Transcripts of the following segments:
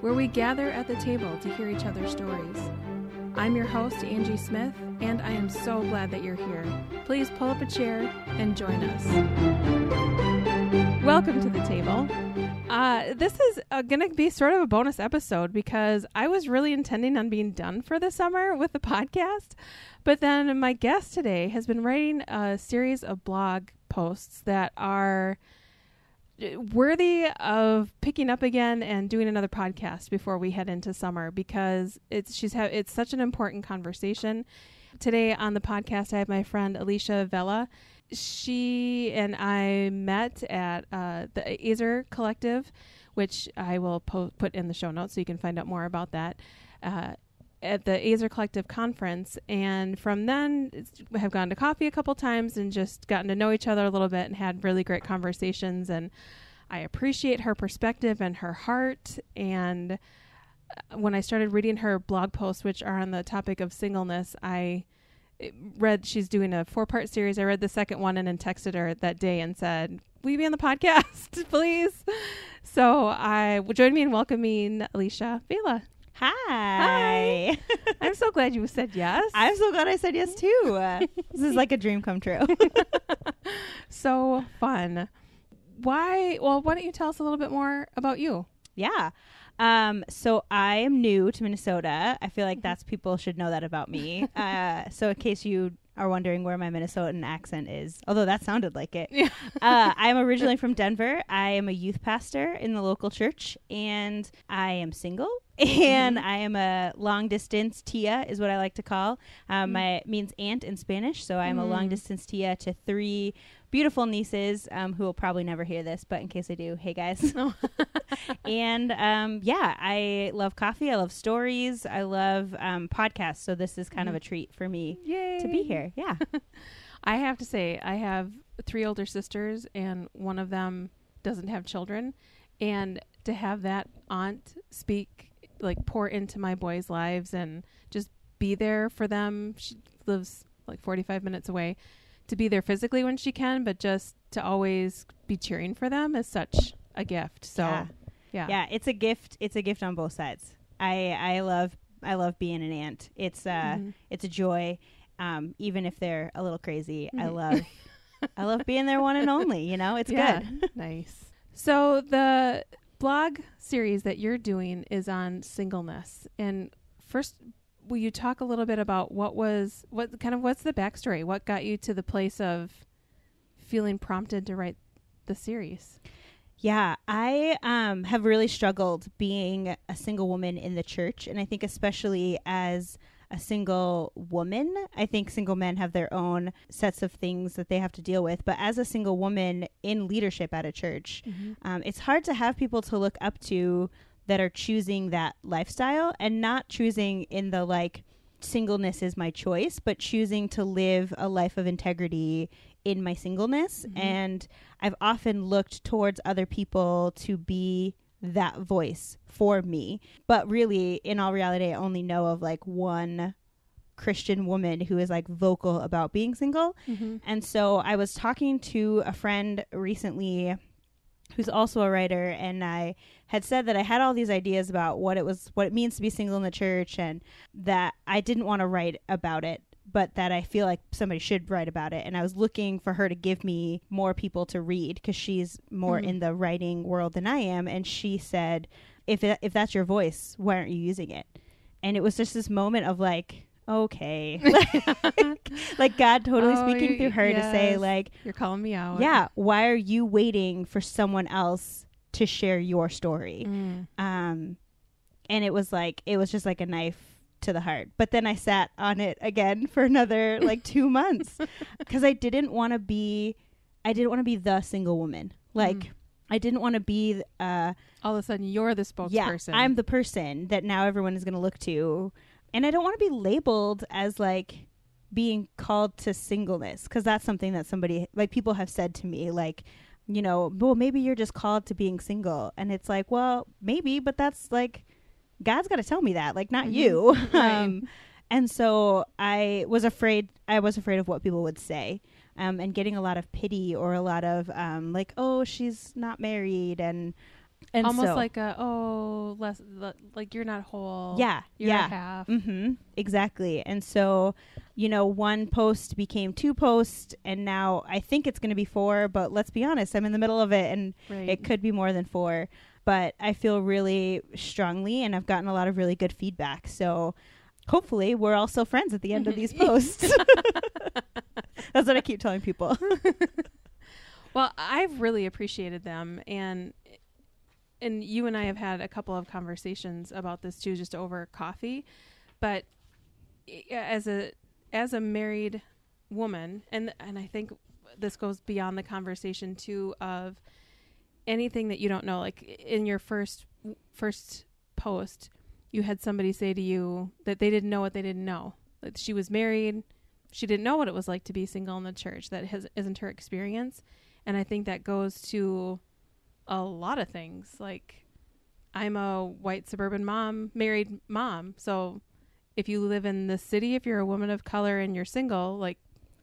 Where we gather at the table to hear each other's stories. I'm your host, Angie Smith, and I am so glad that you're here. Please pull up a chair and join us. Welcome to the table. Uh, this is uh, going to be sort of a bonus episode because I was really intending on being done for the summer with the podcast. But then my guest today has been writing a series of blog posts that are worthy of picking up again and doing another podcast before we head into summer because it's she's ha- it's such an important conversation. Today on the podcast, I have my friend Alicia Vela. She and I met at uh, the Ezer Collective, which I will po- put in the show notes so you can find out more about that. Uh, at the Ezer Collective conference, and from then have gone to coffee a couple times and just gotten to know each other a little bit and had really great conversations. And I appreciate her perspective and her heart. And uh, when I started reading her blog posts, which are on the topic of singleness, I read she's doing a four part series. I read the second one and then texted her that day and said, Will you be on the podcast, please? So I join me in welcoming Alicia Vela. Hi. Hi. I'm so glad you said yes. I'm so glad I said yes too. Uh, this is like a dream come true. so fun. Why? Well, why don't you tell us a little bit more about you? yeah. Um, so I am new to Minnesota. I feel like that's people should know that about me. Uh, so in case you are wondering where my Minnesotan accent is, although that sounded like it. Yeah. uh, I'm originally from Denver. I am a youth pastor in the local church, and I am single. And I am a long distance tia, is what I like to call. Um, My it means aunt in Spanish, so I'm a long distance tia to three beautiful nieces um, who will probably never hear this, but in case they do, hey guys. and um, yeah, I love coffee. I love stories. I love um, podcasts. So this is kind of a treat for me Yay. to be here. Yeah. I have to say, I have three older sisters, and one of them doesn't have children. And to have that aunt speak, like, pour into my boys' lives and just be there for them. She lives like 45 minutes away. To be there physically when she can, but just to always be cheering for them is such a gift. So, Yeah. yeah. yeah, it's a gift. It's a gift on both sides. I I love I love being an aunt. It's uh Mhm. it's a joy. Um, even if they're a little crazy, I Mhm. love I love being their one and only. You know, it's Yeah. good. nice. So the blog series that you're doing is on singleness. And first, will you talk a little bit about what was what kind of what's the backstory? What got you to the place of feeling prompted to write the series? Yeah, I um, have really struggled being a single woman in the church, and I think especially as a single woman, I think single men have their own sets of things that they have to deal with. But as a single woman in leadership at a church, um, it's hard to have people to look up to that are choosing that lifestyle and not choosing in the like singleness is my choice, but choosing to live a life of integrity in my singleness. And I've often looked towards other people to be that voice for me. But really, in all reality, I only know of like one Christian woman who is like vocal about being single. Mm-hmm. And so I was talking to a friend recently who's also a writer and I had said that I had all these ideas about what it was what it means to be single in the church and that I didn't want to write about it but that I feel like somebody should write about it and I was looking for her to give me more people to read cuz she's more Mhm. in the writing world than I am and she said if it, if that's your voice why aren't you using it and it was just this moment of like okay like, like God totally Oh, speaking through her to say like You're calling me out. yeah why are you waiting for someone else to share your story Mm. um and it was like it was just like a knife to the heart but then i sat on it again for another like two months because i didn't want to be i didn't want to be the single woman like Mm. i didn't want to be uh All of a sudden, you're the spokesperson. yeah i'm the person that now everyone is going to look to and i don't want to be labeled as like being called to singleness because that's something that somebody like people have said to me like you know well maybe you're just called to being single and it's like well maybe but that's like god's got to tell me that like not Mhm. you Right. um and so i was afraid i was afraid of what people would say um and getting a lot of pity or a lot of um like oh she's not married and And Almost so- like a oh, less like you're not whole. yeah, you're yeah. half. Mm-hmm. Exactly. And so, you know, one post became two posts, and now I think it's going to be four. But let's be honest, I'm in the middle of it, and Right. it could be more than four. But I feel really strongly, and I've gotten a lot of really good feedback. So hopefully, we're all still friends at the end of these posts. That's what I keep telling people. Well, I've really appreciated them, and and you and I have had a couple of conversations about this too, just over coffee. But as a as a married woman, and and I think this goes beyond the conversation too of anything that you don't know. Like in your first first post, you had somebody say to you that they didn't know what they didn't know. That she was married, she didn't know what it was like to be single in the church. That has, isn't her experience. And I think that goes to a lot of things. Like, I'm a white suburban mom, married mom. So if you live in the city, if you're a woman of color and you're single, like,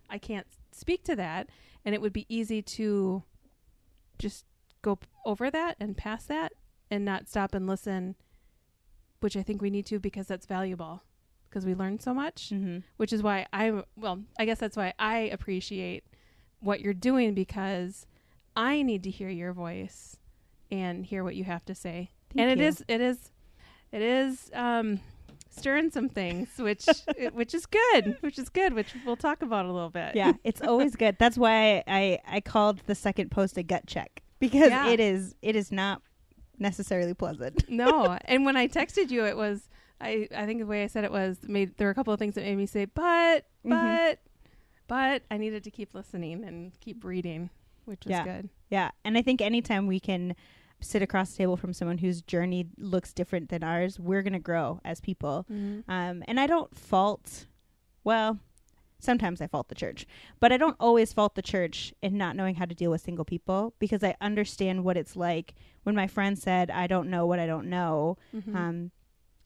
I can't speak to that. And it would be easy to just go over that and past that and not stop and listen, which I think we need to because that's valuable because we learn so much mm-hmm. which is why I well, I guess that's why I appreciate what you're doing because I need to hear your voice and hear what you have to say. and it is it is it is um stirring some things which which is good, which is good, which we'll talk about a little bit. yeah, it's always good. That's why I I called the second post a gut check because Yeah. it is it is not necessarily pleasant. no, and when I texted you it was I I think the way I said it was made there were a couple of things that made me say but Mhm. but but I needed to keep listening and keep reading, which was Yeah. good. Yeah, and I think anytime we can sit across the table from someone whose journey looks different than ours, we're going to grow as people. Mm-hmm. Um, and I don't fault, well, sometimes I fault the church, but I don't always fault the church in not knowing how to deal with single people because I understand what it's like. When my friend said, I don't know what I don't know, Mm-hmm. um,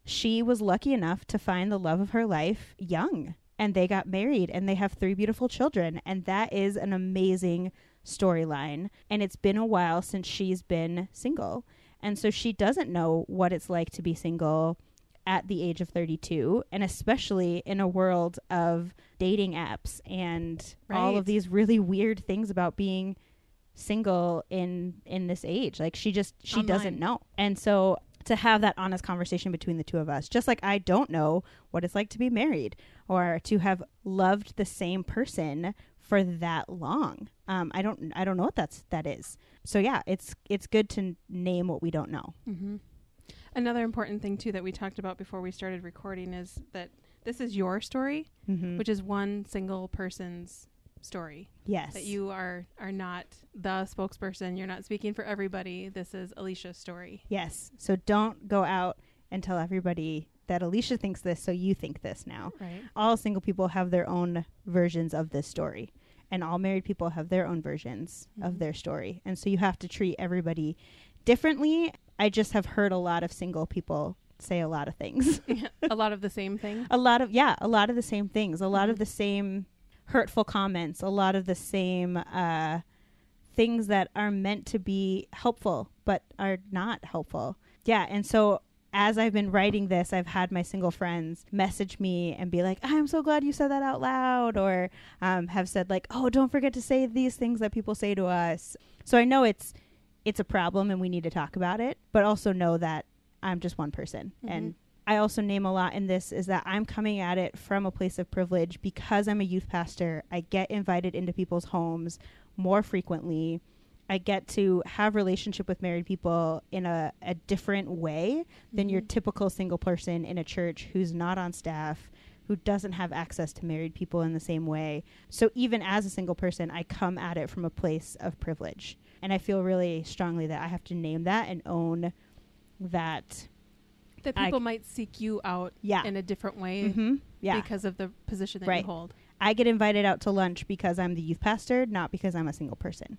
she was lucky enough to find the love of her life young. And they got married and they have three beautiful children. And that is an amazing storyline. And it's been a while since she's been single. And so she doesn't know what it's like to be single at the age of 32 and especially in a world of dating apps and all of these really weird things about being single in in this age like she just she doesn't know and so to have that honest conversation between the two of us just like i don't know what it's like to be married or to have loved the same person for that long um i don't i don't know what that's that is so yeah it's it's good to n- name what we don't know Mm-hmm. Another important thing too that we talked about before we started recording is that this is your story, mm-hmm. which is one single person's story. yes That you are are not the spokesperson. You're not speaking for everybody. This is Alicia's story. yes so don't go out and tell everybody that alicia thinks this so you think this now Right. all single people have their own versions of this story and all married people have their own versions of Mhm. their story and so you have to treat everybody differently i just have heard a lot of single people say a lot of things a lot of the same thing. a lot of yeah a lot of the same things a lot of Mhm. the same hurtful comments a lot of the same uh things that are meant to be helpful but are not helpful yeah and so as I've been writing this, I've had my single friends message me and be like, "I'm so glad you said that out loud," or um, have said like, "Oh, don't forget to say these things that people say to us." So I know it's it's a problem and we need to talk about it, but also know that I'm just one person and Mhm. I also name a lot in this is that I'm coming at it from a place of privilege because I'm a youth pastor. I get invited into people's homes more frequently. I get to have relationship with married people in a, a different way than your Mhm. typical single person in a church who's not on staff, who doesn't have access to married people in the same way. So even as a single person, I come at it from a place of privilege. And I feel really strongly that I have to name that and own that that people might seek you out yeah. in a different way hmm Yeah. because of the position that Right. you hold. I get invited out to lunch because I'm the youth pastor, not because I'm a single person.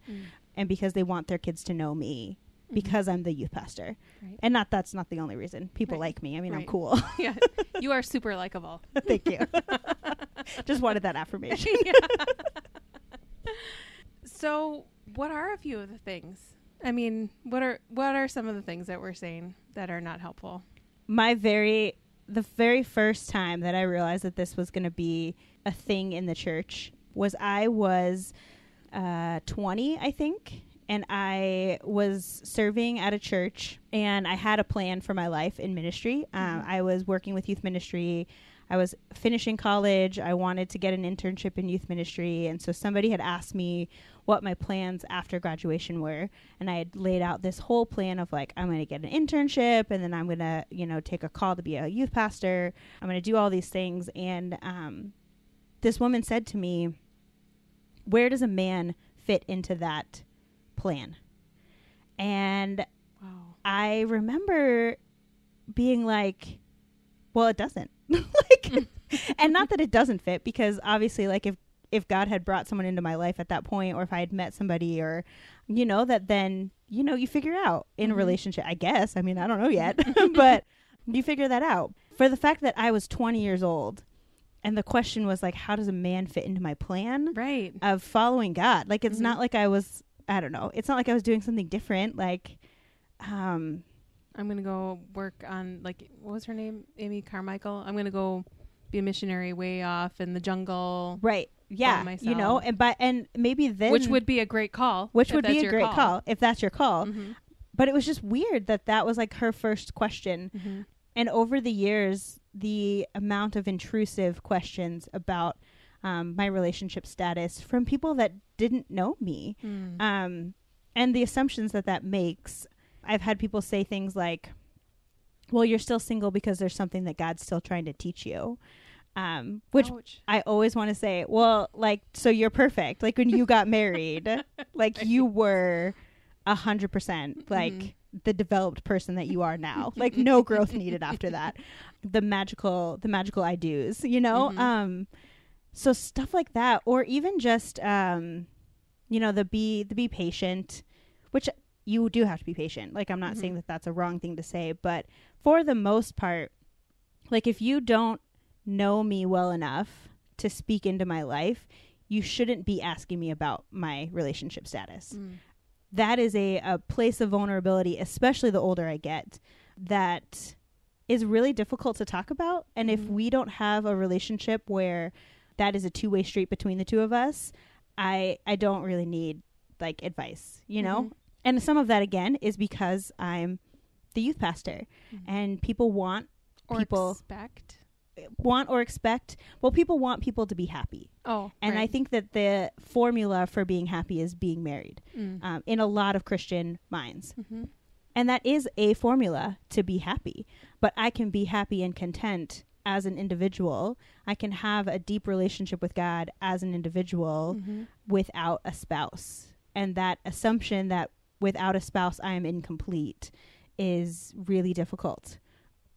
And because they want their kids to know me Mhm. because I'm the youth pastor. Right. And not that's not the only reason. People Right. like me. I mean, I'm cool. yeah, you are super likable. Thank you. Just wanted that affirmation. Yeah. so, what are a few of the things I mean, what are what are some of the things that we're saying that are not helpful? My very the very first time that I realized that this was going to be a thing in the church was I was uh, 20, I think, and I was serving at a church, and I had a plan for my life in ministry. Um, Mhm. I was working with youth ministry. I was finishing college. I wanted to get an internship in youth ministry, and so somebody had asked me what my plans after graduation were, and I had laid out this whole plan of like I'm going to get an internship, and then I'm going to you know take a call to be a youth pastor. I'm going to do all these things, and um, this woman said to me, "Where does a man fit into that plan?" And Wow. I remember being like, well, it doesn't. like and not that it doesn't fit because obviously like if if God had brought someone into my life at that point or if I had met somebody or you know that then you know you figure out in a Mhm. relationship, I guess. I mean, I don't know yet, but you figure that out. For the fact that I was 20 years old and the question was like how does a man fit into my plan? Right. of following God. Like it's Mhm. not like I was I don't know. It's not like I was doing something different like um I'm gonna go work on like what was her name? Amy Carmichael. I'm gonna go be a missionary way off in the jungle, right. Yeah, you know, and by and maybe then which would be a great call. which would be a great call. if that's your call. Mhm. But it was just weird that that was like her first question. Mhm. And over the years, the amount of intrusive questions about um, my relationship status from people that didn't know me Mm. um, and the assumptions that that makes. I've had people say things like, "Well, you're still single because there's something that God's still trying to teach you," um, which Ouch. I always want to say, "Well, like, so you're perfect. Like when you got married, like you were a hundred percent like." The developed person that you are now like no growth needed after that the magical the magical i do's you know Mhm. um so stuff like that or even just um you know the be the be patient which you do have to be patient like i'm not Mhm. saying that that's a wrong thing to say but for the most part like if you don't know me well enough to speak into my life you shouldn't be asking me about my relationship status Mm. That is a, a place of vulnerability, especially the older I get, that is really difficult to talk about. And if Mhm. we don't have a relationship where that is a two way street between the two of us, I I don't really need like advice, you know? Mhm. And some of that again is because I'm the youth pastor Mhm. and people want or people- expect. Want or expect well people want people to be happy. Oh, And I think that the formula for being happy is being married Mm. um, in a lot of Christian minds. Mhm. And that is a formula to be happy. But I can be happy and content as an individual. I can have a deep relationship with God as an individual Mhm. without a spouse. And that assumption that without a spouse I am incomplete is really difficult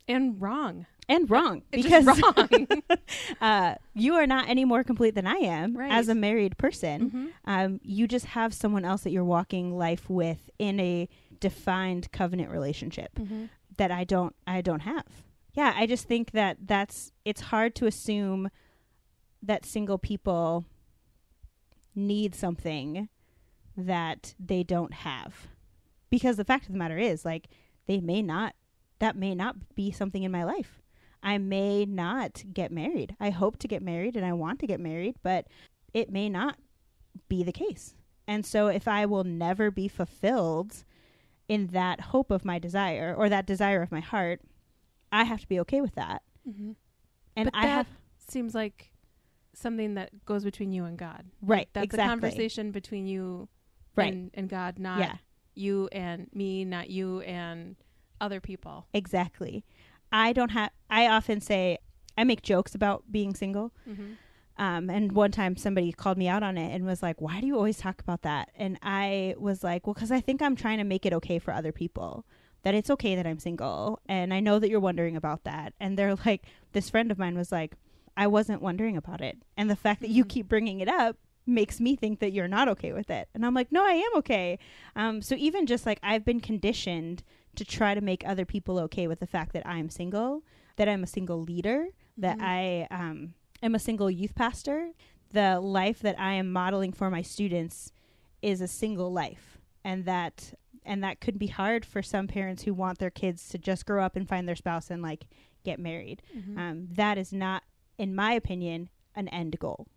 and wrong. And wrong It's because wrong. uh, you are not any more complete than I am Right. as a married person. Mhm. Um, you just have someone else that you're walking life with in a defined covenant relationship Mhm. that I don't I don't have. Yeah, I just think that that's it's hard to assume that single people need something that they don't have. Because the fact of the matter is like they may not that may not be something in my life. I may not get married. I hope to get married and I want to get married, but it may not be the case. And so if I will never be fulfilled in that hope of my desire or that desire of my heart, I have to be okay with that. Mhm. And But I that have seems like something that goes between you and God. right, That's exactly. a conversation between you Right. and, and God, not yeah, you and me, not you and other people. exactly. I don't have I often say I make jokes about being single. Mm-hmm. Um, and one time somebody called me out on it and was like, Why do you always talk about that? And I was like, Well, because I think I'm trying to make it okay for other people. That it's okay that I'm single. And I know that you're wondering about that. And they're like, This friend of mine was like, I wasn't wondering about it. And the fact that you Mhm. keep bringing it up makes me think that you're not okay with it. And I'm like, No, I am okay. Um, so even just like I've been conditioned to try to make other people okay with the fact that I'm single, that I'm a single leader, that Mhm. I um, am a single youth pastor. The life that I am modeling for my students is a single life, and that and that could be hard for some parents who want their kids to just grow up and find their spouse and like get married. Mhm. Um, that is not, in my opinion, an end goal.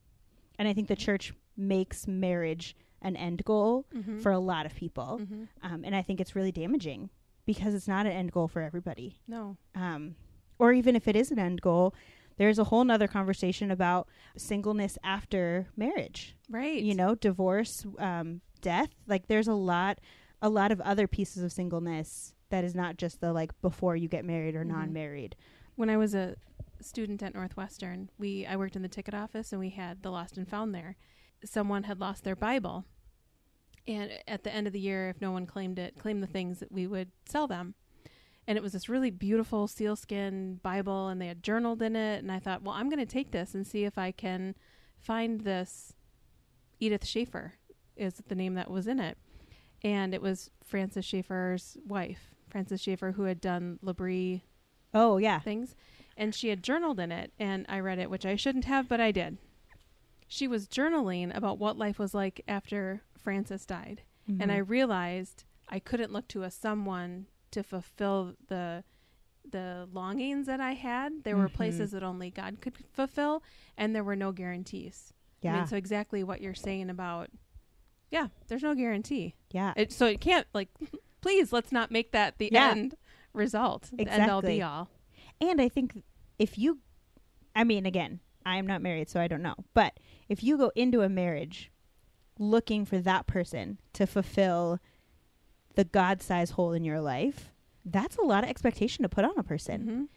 And I think the church makes marriage an end goal Mhm. for a lot of people. Mhm. Um, and I think it's really damaging because it's not an end goal for everybody. no. Um, or even if it is an end goal, there's a whole nother conversation about singleness after marriage. Right. You know, divorce, um, death. Like there's a lot, a lot of other pieces of singleness that is not just the like before you get married or Mhm. non-married. when I was a student at Northwestern, we I worked in the ticket office and we had the lost and found there. Someone had lost their Bible. And at the end of the year, if no one claimed it, claimed the things that we would sell them. And it was this really beautiful sealskin Bible and they had journaled in it and I thought, well, I'm going to take this and see if I can find this Edith Schaeffer is the name that was in it. And it was Francis Schaeffer's wife, Francis Schaeffer who had done L'Abri Oh yeah, things and she had journaled in it and I read it which I shouldn't have but I did. She was journaling about what life was like after Francis died and I Mhm. realized I couldn't look to a someone to fulfill the the longings that I had. There were Mhm. places that only God could fulfill and there were no guarantees. I yeah, mean, so exactly what you're saying about yeah, there's no guarantee. yeah, It, so it can't like please let's not make that the Yeah. end result. The end all Exactly. be all. And I think if you, I mean, again, I am not married, so I don't know. But if you go into a marriage looking for that person to fulfill the God size hole in your life, that's a lot of expectation to put on a person. Mhm.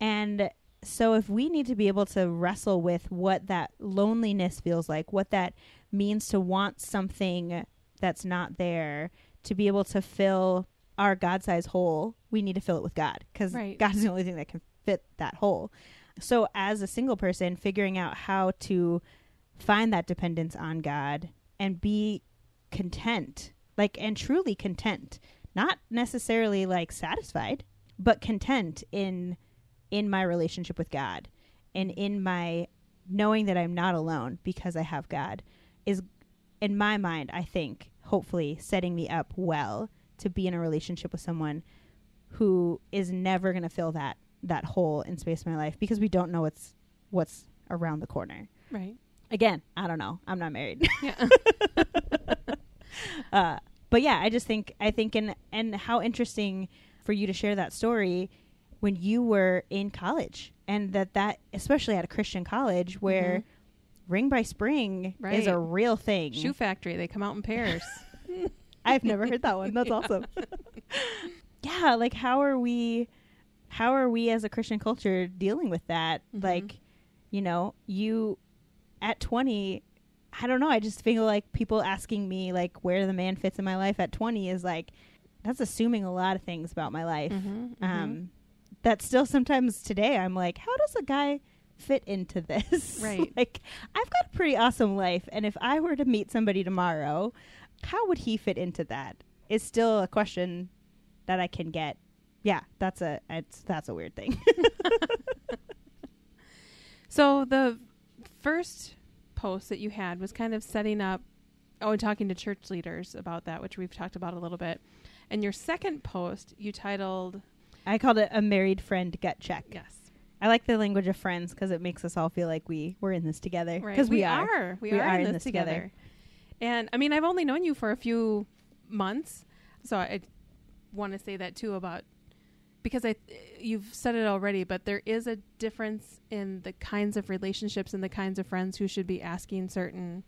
And so if we need to be able to wrestle with what that loneliness feels like, what that means to want something that's not there, to be able to fill our God size hole, we need to fill it with God because Right. God is the only thing that can fit that hole. So as a single person, figuring out how to find that dependence on God and be content, like, and truly content, not necessarily like satisfied, but content in in my relationship with God and in my knowing that I'm not alone because I have God is in my mind I think hopefully setting me up well to be in a relationship with someone who is never going to fill that that hole in space in my life because we don't know what's what's around the corner. Right. Again, I don't know. I'm not married. Yeah. uh, but yeah, I just think I think and and how interesting for you to share that story when you were in college and that that especially at a Christian college where Ring by Spring is a Mm-hmm. Real thing. Shoe factory. They come out in pairs. I've never heard that one. That's Yeah. awesome. yeah, like how are we how are we as a Christian culture dealing with that? Mhm. Like, you know, you at 20 I don't know, I just feel like people asking me like where the man fits in my life at 20 is like that's assuming a lot of things about my life. Mhm, mhm. Um that still sometimes today I'm like, how does a guy fit into this? Right. like I've got a pretty awesome life and if I were to meet somebody tomorrow, how would he fit into that? Is still a question that I can get. Yeah, that's a it's that's a weird thing. So the first post that you had was kind of setting up, oh, and talking to church leaders about that, which we've talked about a little bit. And your second post, you titled, I called it a married friend gut check. yes, I like the language of friends because it makes us all feel like we we're in this together. right? Because we, are. we, are, in this, together. together. And I mean, I've only known you for a few months, so I want to say that too about because I you've said it already, but there is a difference in the kinds of relationships and the kinds of friends who should be asking certain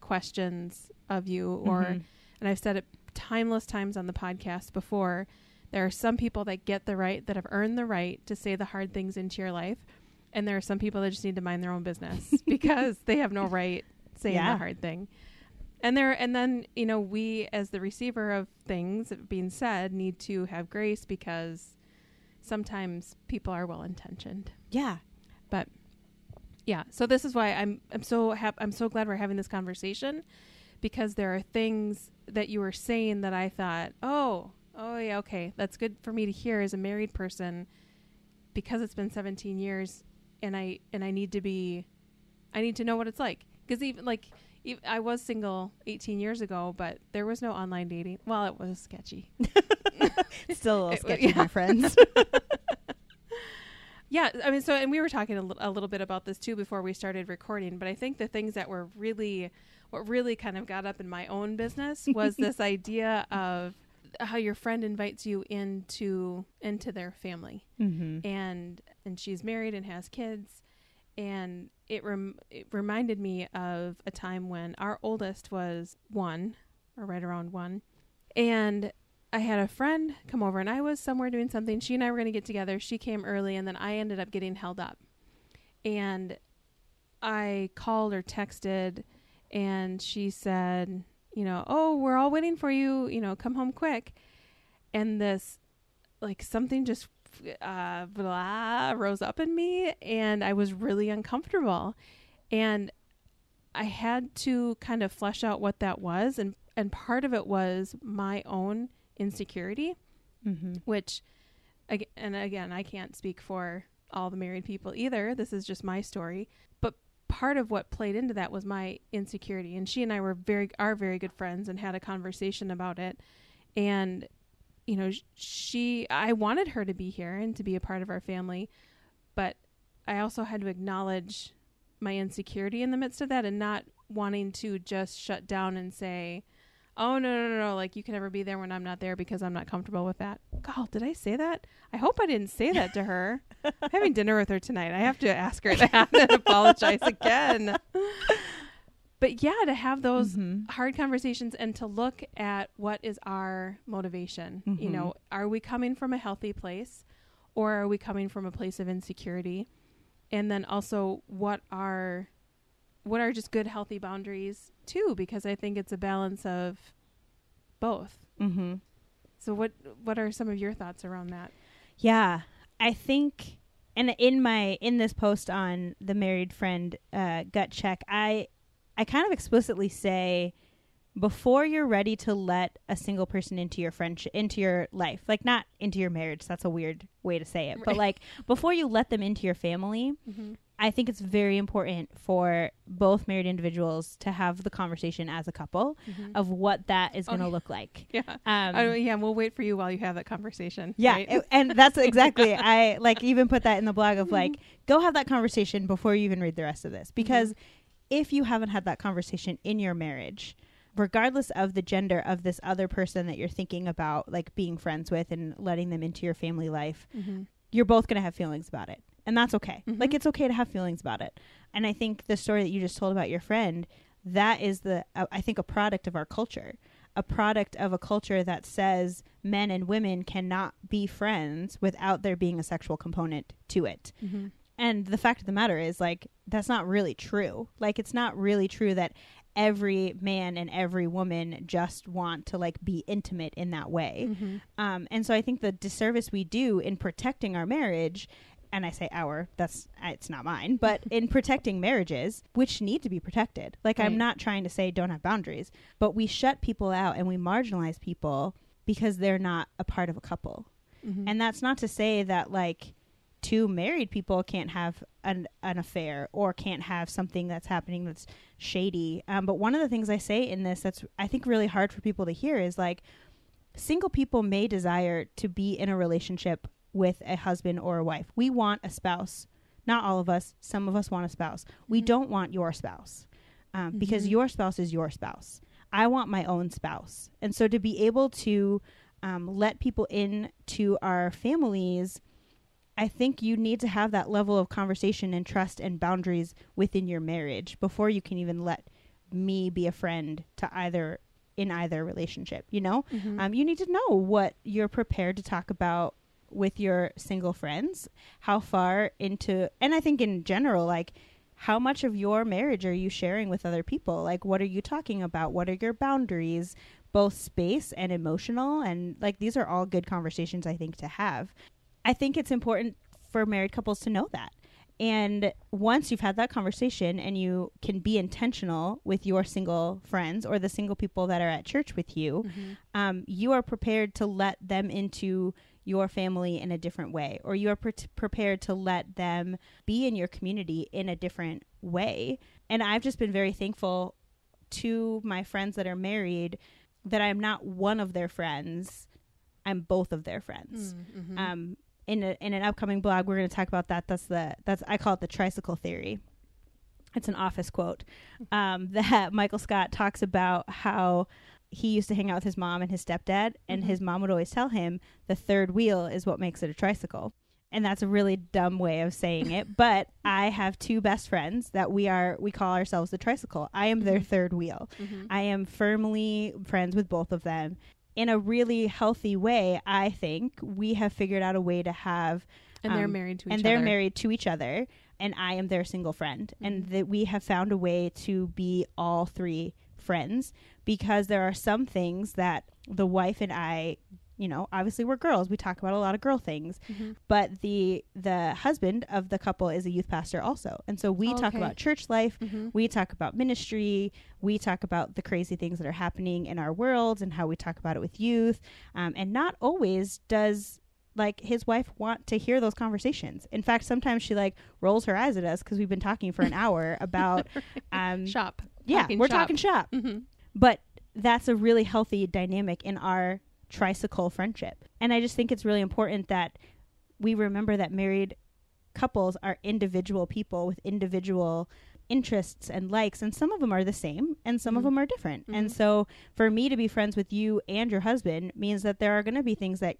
questions of you or Mhm. and I've said it timeless times on the podcast before. There are some people that get the right that have earned the right to say the hard things into your life, and there are some people that just need to mind their own business because they have no right saying Yeah. the hard thing. And there and then, you know, we as the receiver of things being said need to have grace because sometimes people are well intentioned. Yeah. But yeah. So this is why I'm I'm so hap- I'm so glad we're having this conversation because there are things that you were saying that I thought, "Oh, oh yeah, okay. That's good for me to hear as a married person because it's been 17 years and I and I need to be I need to know what it's like." Cuz even like I was single 18 years ago, but there was no online dating. Well, it was sketchy. Still a little It- sketchy, yeah. my friends. Yeah, I mean, so and we were talking a, little bit about this too before we started recording, but I think the things that were really, what really kind of got up in my own business was this idea of how your friend invites you into into their family, mm-hmm. and and she's married and has kids, and it rem- it reminded me of a time when our oldest was one, or right around one, and I had a friend come over and I was somewhere doing something. She and I were going to get together. She came early and then I ended up getting held up. And I called or texted and she said, you know, oh, we're all waiting for you, you know, come home quick. And this, like, something just uh, blah, rose up in me and I was really uncomfortable. And I had to kind of flesh out what that was. And, and part of it was my own insecurity, Mm-hmm. which, and again, I can't speak for all the married people either. This is just my story. But part of what played into that was my insecurity. And she and I were very, are very good friends and had a conversation about it. And, you know, she, I wanted her to be here and to be a part of our family. But I also had to acknowledge my insecurity in the midst of that and not wanting to just shut down and say, oh no no no no like you can never be there when i'm not there because i'm not comfortable with that. God did i say that? I hope i didn't say that to her. I'm having dinner with her tonight. I have to ask her that and apologize again but yeah to have those Mhm. hard conversations and to look at what is our motivation you Mhm. know are we coming from a healthy place or are we coming from a place of insecurity and then also what are what are just good healthy boundaries too because i think it's a balance of both Mm-hmm. so what what are some of your thoughts around that Yeah, I think, and in my in this post on the married friend uh, gut check, I I kind of explicitly say before you're ready to let a single person into your friendship into your life, like not into your marriage. That's a weird way to say it, but like before you let them into your family, mm-hmm. I think it's very important for both married individuals to have the conversation as a couple of what that is Oh, going to yeah. look like. yeah Um, I, yeah we'll wait for you while you have that conversation yeah, right? it- and that's exactly I like even put that in the blog of like go have that conversation before you even read the rest of this because if you haven't had that conversation in your marriage, regardless of the gender of this other person that you're thinking about like being friends with and letting them into your family life, mm-hmm. you're both going to have feelings about it. And that's okay. Mhm. Like it's okay to have feelings about it. And I think the story that you just told about your friend, that is the uh, I think a product of our culture. A product of a culture that says men and women cannot be friends without there being a sexual component to it. Mm-hmm. And the fact of the matter is like that's not really true. Like it's not really true that every man and every woman just want to like be intimate in that way. Mm-hmm. Um, and so I think the disservice we do in protecting our marriage, and I say our, that's it's not mine, but in protecting marriages, which need to be protected. Like I'm not trying to say don't have boundaries, but we shut people out and we marginalize people because they're not a part of a couple. Mm-hmm. And that's not to say that like two married people can't have an an affair or can't have something that's happening that's shady. Um, but one of the things I say in this that's I think really hard for people to hear is like single people may desire to be in a relationship with a husband or a wife. We want a spouse. Not all of us. Some of us want a spouse. We Mhm. don't want your spouse um, because Mhm. your spouse is your spouse. I want my own spouse. And so to be able to um, let people in to our families, I think you need to have that level of conversation and trust and boundaries within your marriage before you can even let me be a friend to either in either relationship. You know, Mm-hmm. um, you need to know what you're prepared to talk about with your single friends, how far into, and I think in general, like how much of your marriage are you sharing with other people? Like, what are you talking about? What are your boundaries, both space and emotional? And like, these are all good conversations, I think, to have. I think it's important for married couples to know that. And once you've had that conversation and you can be intentional with your single friends or the single people that are at church with you, Mm-hmm. um, you are prepared to let them into your family in a different way, or you are pre- prepared to let them be in your community in a different way. And I've just been very thankful to my friends that are married that I'm not one of their friends. I'm both of their friends. Mm-hmm. Um, in a, in an upcoming blog, we're going to talk about that. That's the that's I call it the tricycle theory. It's an office quote um, that Michael Scott talks about how he used to hang out with his mom and his stepdad, and Mhm. his mom would always tell him the third wheel is what makes it a tricycle. And that's a really dumb way of saying it, but I have two best friends that we are we call ourselves the tricycle. I am their Mhm. third wheel. Mhm. I am firmly friends with both of them. In a really healthy way, I think we have figured out a way to have and they're um, married to each and other. they're married to each other and I am their single friend and Mhm. that we have found a way to be all three friends because there are some things that the wife and I you know obviously we're girls we talk about a lot of girl things Mhm. but the the husband of the couple is a youth pastor also and so we Oh, talk okay. about church life Mhm. we talk about ministry we talk about the crazy things that are happening in our world and how we talk about it with youth um, and not always does like his wife want to hear those conversations in fact sometimes she like rolls her eyes at us because we've been talking for an hour about um shop. yeah Talking we're shop. talking shop hmm but that's a really healthy dynamic in our tricycle friendship. And I just think it's really important that we remember that married couples are individual people with individual interests and likes and some of them are the same and some of Mhm. them are different. And Mhm. so for me to be friends with you and your husband means that there are going to be things that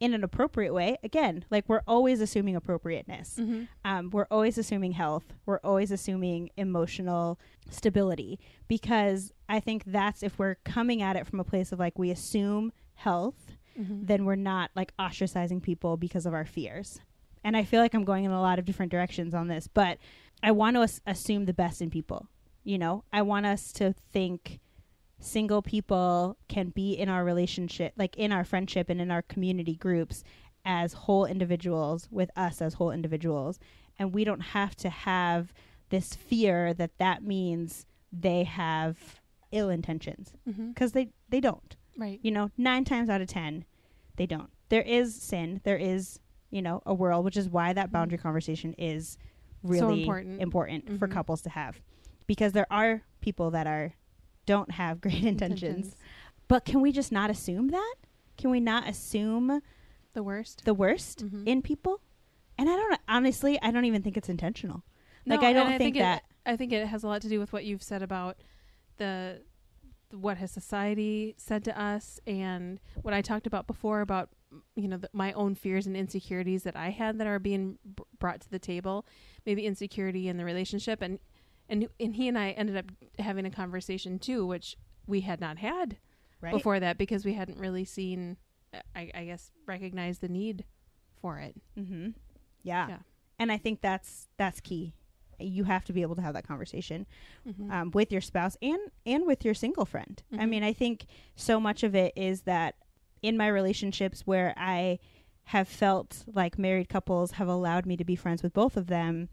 in an appropriate way again like we're always assuming appropriateness hmm um, we're always assuming health. We're always assuming emotional stability because I think that's if we're coming at it from a place of like we assume health, hmm then we're not like ostracizing people because of our fears. And I feel like I'm going in a lot of different directions on this, but I want to as- assume the best in people. You know, I want us to think single people can be in our relationship, like in our friendship and in our community groups as whole individuals with us as whole individuals. And we don't have to have this fear that that means they have ill intentions because they, they don't Right. you know, nine times out of ten, they don't. There is sin. There is, you know, a world, which is why that boundary conversation is really important. important for Mhm. couples to have, because there are people that are don't have great intentions. Intentions. But can we just not assume that? Can we not assume The worst. the worst Mhm. in people? And I don't honestly, I don't even think it's intentional. Like, No, I don't think it- that- I think it has a lot to do with what you've said about the what has society said to us and what I talked about before about you know the, my own fears and insecurities that I had that are being b- brought to the table, maybe insecurity in the relationship and and and he and I ended up having a conversation too, which we had not had Right. before that because we hadn't really seen, I, I guess, recognized the need for it. Mm-hmm. Yeah. Yeah. And I think that's that's key. You have to be able to have that conversation. Mhm. um, with your spouse and and with your single friend. I Mhm. mean, I think so much of it is that in my relationships where I have felt like married couples have allowed me to be friends with both of them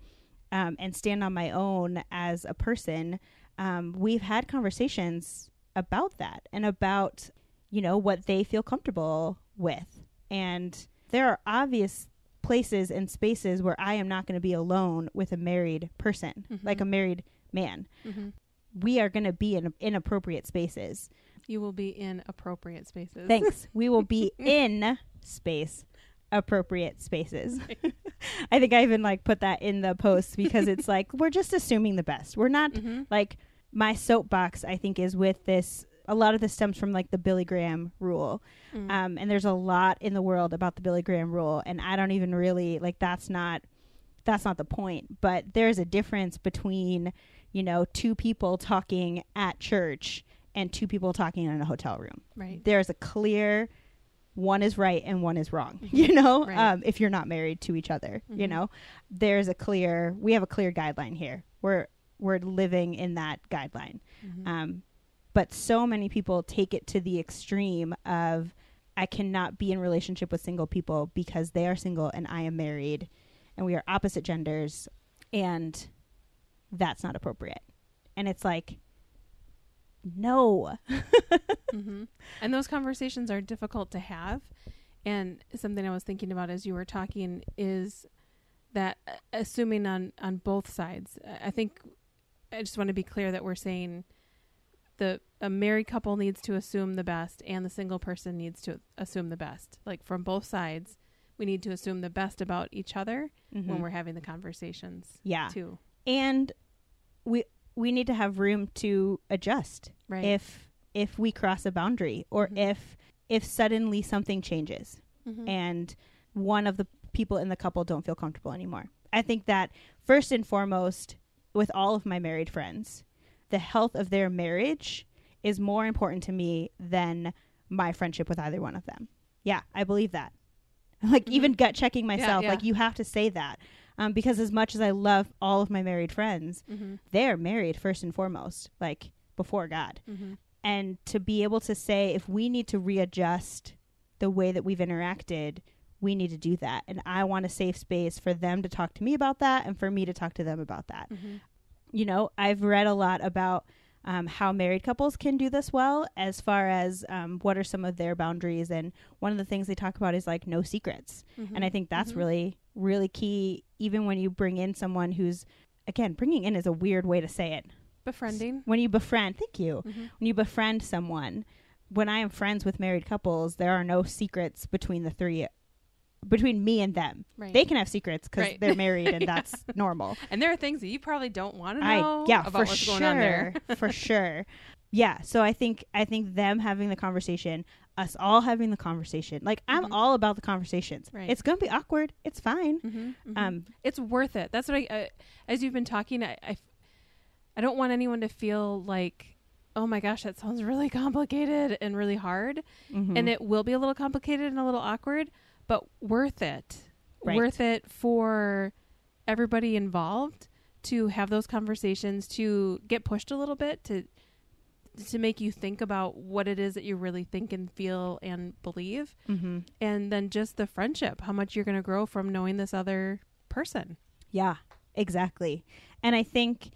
um, and stand on my own as a person. Um, we've had conversations about that and about you know what they feel comfortable with, and there are obvious places and spaces where I am not going to be alone with a married person, Mhm. like a married man Mhm. we are going to be in inappropriate spaces. You will be in appropriate spaces. Thanks. we will be in space appropriate spaces. I think I even like put that in the post because it's like we're just assuming the best. We're not Mhm. like my soapbox I think is with this a lot of this stems from like the Billy Graham rule. Mm. Um, and there's a lot in the world about the Billy Graham rule and I don't even really like that's not that's not the point, but there's a difference between, you know, two people talking at church and two people talking in a hotel room. right. There's a clear one is right and one is wrong, you know, Right. um, if you're not married to each other, you Mhm. know, there's a clear, we have a clear guideline here. We're, we're living in that guideline. Mhm. Um, but so many people take it to the extreme of I cannot be in relationship with single people because they are single and I am married and we are opposite genders and that's not appropriate. And it's like no. hmm And those conversations are difficult to have. And something I was thinking about as you were talking is that uh, assuming on on both sides, I think I just want to be clear that we're saying the a married couple needs to assume the best and the single person needs to assume the best. Like from both sides, we need to assume the best about each other Mhm. when we're having the conversations yeah, too. and we we need to have room to adjust Right. if if we cross a boundary or Mhm. if if suddenly something changes Mhm. and one of the people in the couple don't feel comfortable anymore. I think that first and foremost, with all of my married friends, the health of their marriage is more important to me than my friendship with either one of them. Yeah, I believe that. Like Mhm. even gut checking myself, yeah. like you have to say that. Um, because as much as I love all of my married friends, Mhm. they're married first and foremost, like before God Mhm. and to be able to say if we need to readjust the way that we've interacted we need to do that and i want a safe space for them to talk to me about that and for me to talk to them about that Mhm. You know i've read a lot about um, how married couples can do this well as far as um, what are some of their boundaries and one of the things they talk about is like no secrets and i think that's Mhm. really really key even when you bring in someone who's again bringing in is a weird way to say it befriending. when you befriend thank you Mhm. when you befriend someone when i am friends with married couples there are no secrets between the three between me and them Right. they can have secrets because Right. they're married and Yeah. that's normal and there are things that you probably don't want to i know yeah about for what's sure going on there. for sure yeah so i think i think them having the conversation us all having the conversation like i'm Mhm. all about the conversations Right. it's gonna be awkward it's fine Mhm. Mhm. um it's worth it. That's what I, uh, as you've been talking, I, I, I don't want anyone to feel like, oh my gosh, that sounds really complicated and really hard. mhm. And it will be a little complicated and a little awkward, but worth it. Right. Worth it for everybody involved to have those conversations, to get pushed a little bit, to to make you think about what it is that you really think and feel and believe Mhm. and then just the friendship how much you're going to grow from knowing this other person Yeah, exactly. And I think,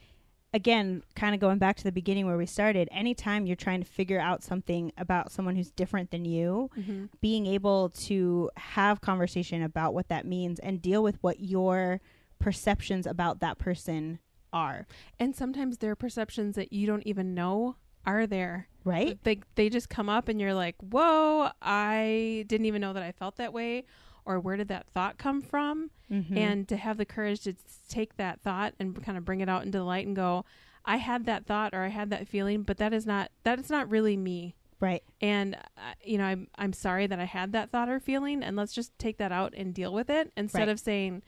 again, kind of going back to the beginning where we started, anytime you're trying to figure out something about someone who's different than you, mm-hmm. being able to have conversation about what that means and deal with what your perceptions about that person are, and sometimes there are perceptions that you don't even know are there right? they, they just come up and you're like whoa i didn't even know that i felt that way or where did that thought come from Mhm. and to have the courage to take that thought and kind of bring it out into the light and go i had that thought or i had that feeling but that is not that is not really me right. and uh, you know I'm I'm sorry that I had that thought or feeling and let's just take that out and deal with it instead Right. of saying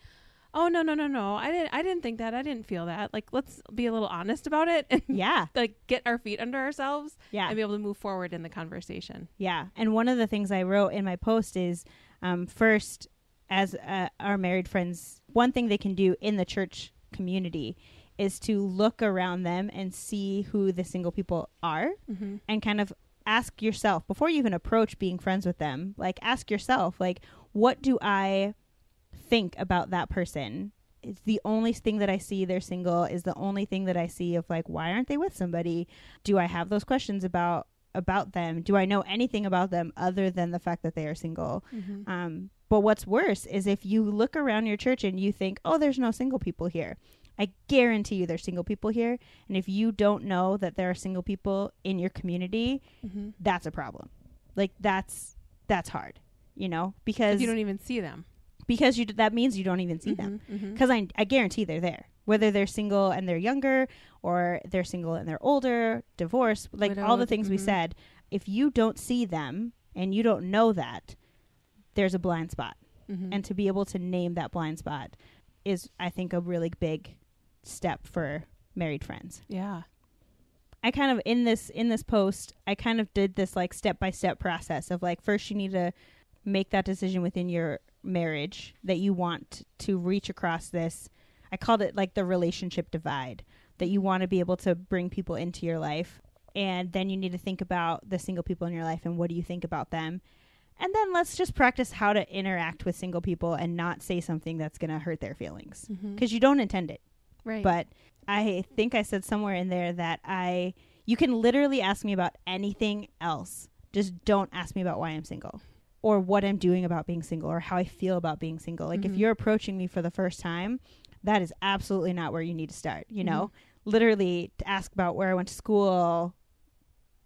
oh no no no no I didn't I didn't think that I didn't feel that like let's be a little honest about it and Yeah, like get our feet under ourselves yeah. and be able to move forward in the conversation Yeah, and one of the things I wrote in my post is um, first, as uh, our married friends, one thing they can do in the church community is to look around them and see who the single people are mm-hmm. and kind of ask yourself before you even approach being friends with them like ask yourself like what do i think about that person? It's the only thing that i see they're single? Is the only thing that i see of like why aren't they with somebody? Do i have those questions about about them do i know anything about them other than the fact that they are single Mm-hmm. um, but what's worse is if you look around your church and you think, oh, there's no single people here. I guarantee you there's single people here. And if you don't know that there are single people in your community, Mm-hmm. that's a problem. Like that's that's hard, you know, because you don't even see them because you that means you don't even see them. mm-hmm. Because I I guarantee they're there, whether they're single and they're younger or they're single and they're older, divorced, like all the things we mhm. said. If you don't see them and you don't know that, there's a blind spot Mm-hmm. and to be able to name that blind spot is i think a really big step for married friends yeah i kind of in this in this post i kind of did this like step by step process of like first you need to make that decision within your marriage that you want to reach across this i called it like the relationship divide that you want to be able to bring people into your life and then you need to think about the single people in your life and what do you think about them. And then let's just practice how to interact with single people and not say something that's going to hurt their feelings. Mm-hmm. because you don't intend it. Right. But I think I said somewhere in there that I you can literally ask me about anything else. Just don't ask me about why I'm single or what I'm doing about being single or how I feel about being single. Like if Mhm. you're approaching me for the first time, that is absolutely not where you need to start, you know? Mm-hmm. Literally to ask about where I went to school,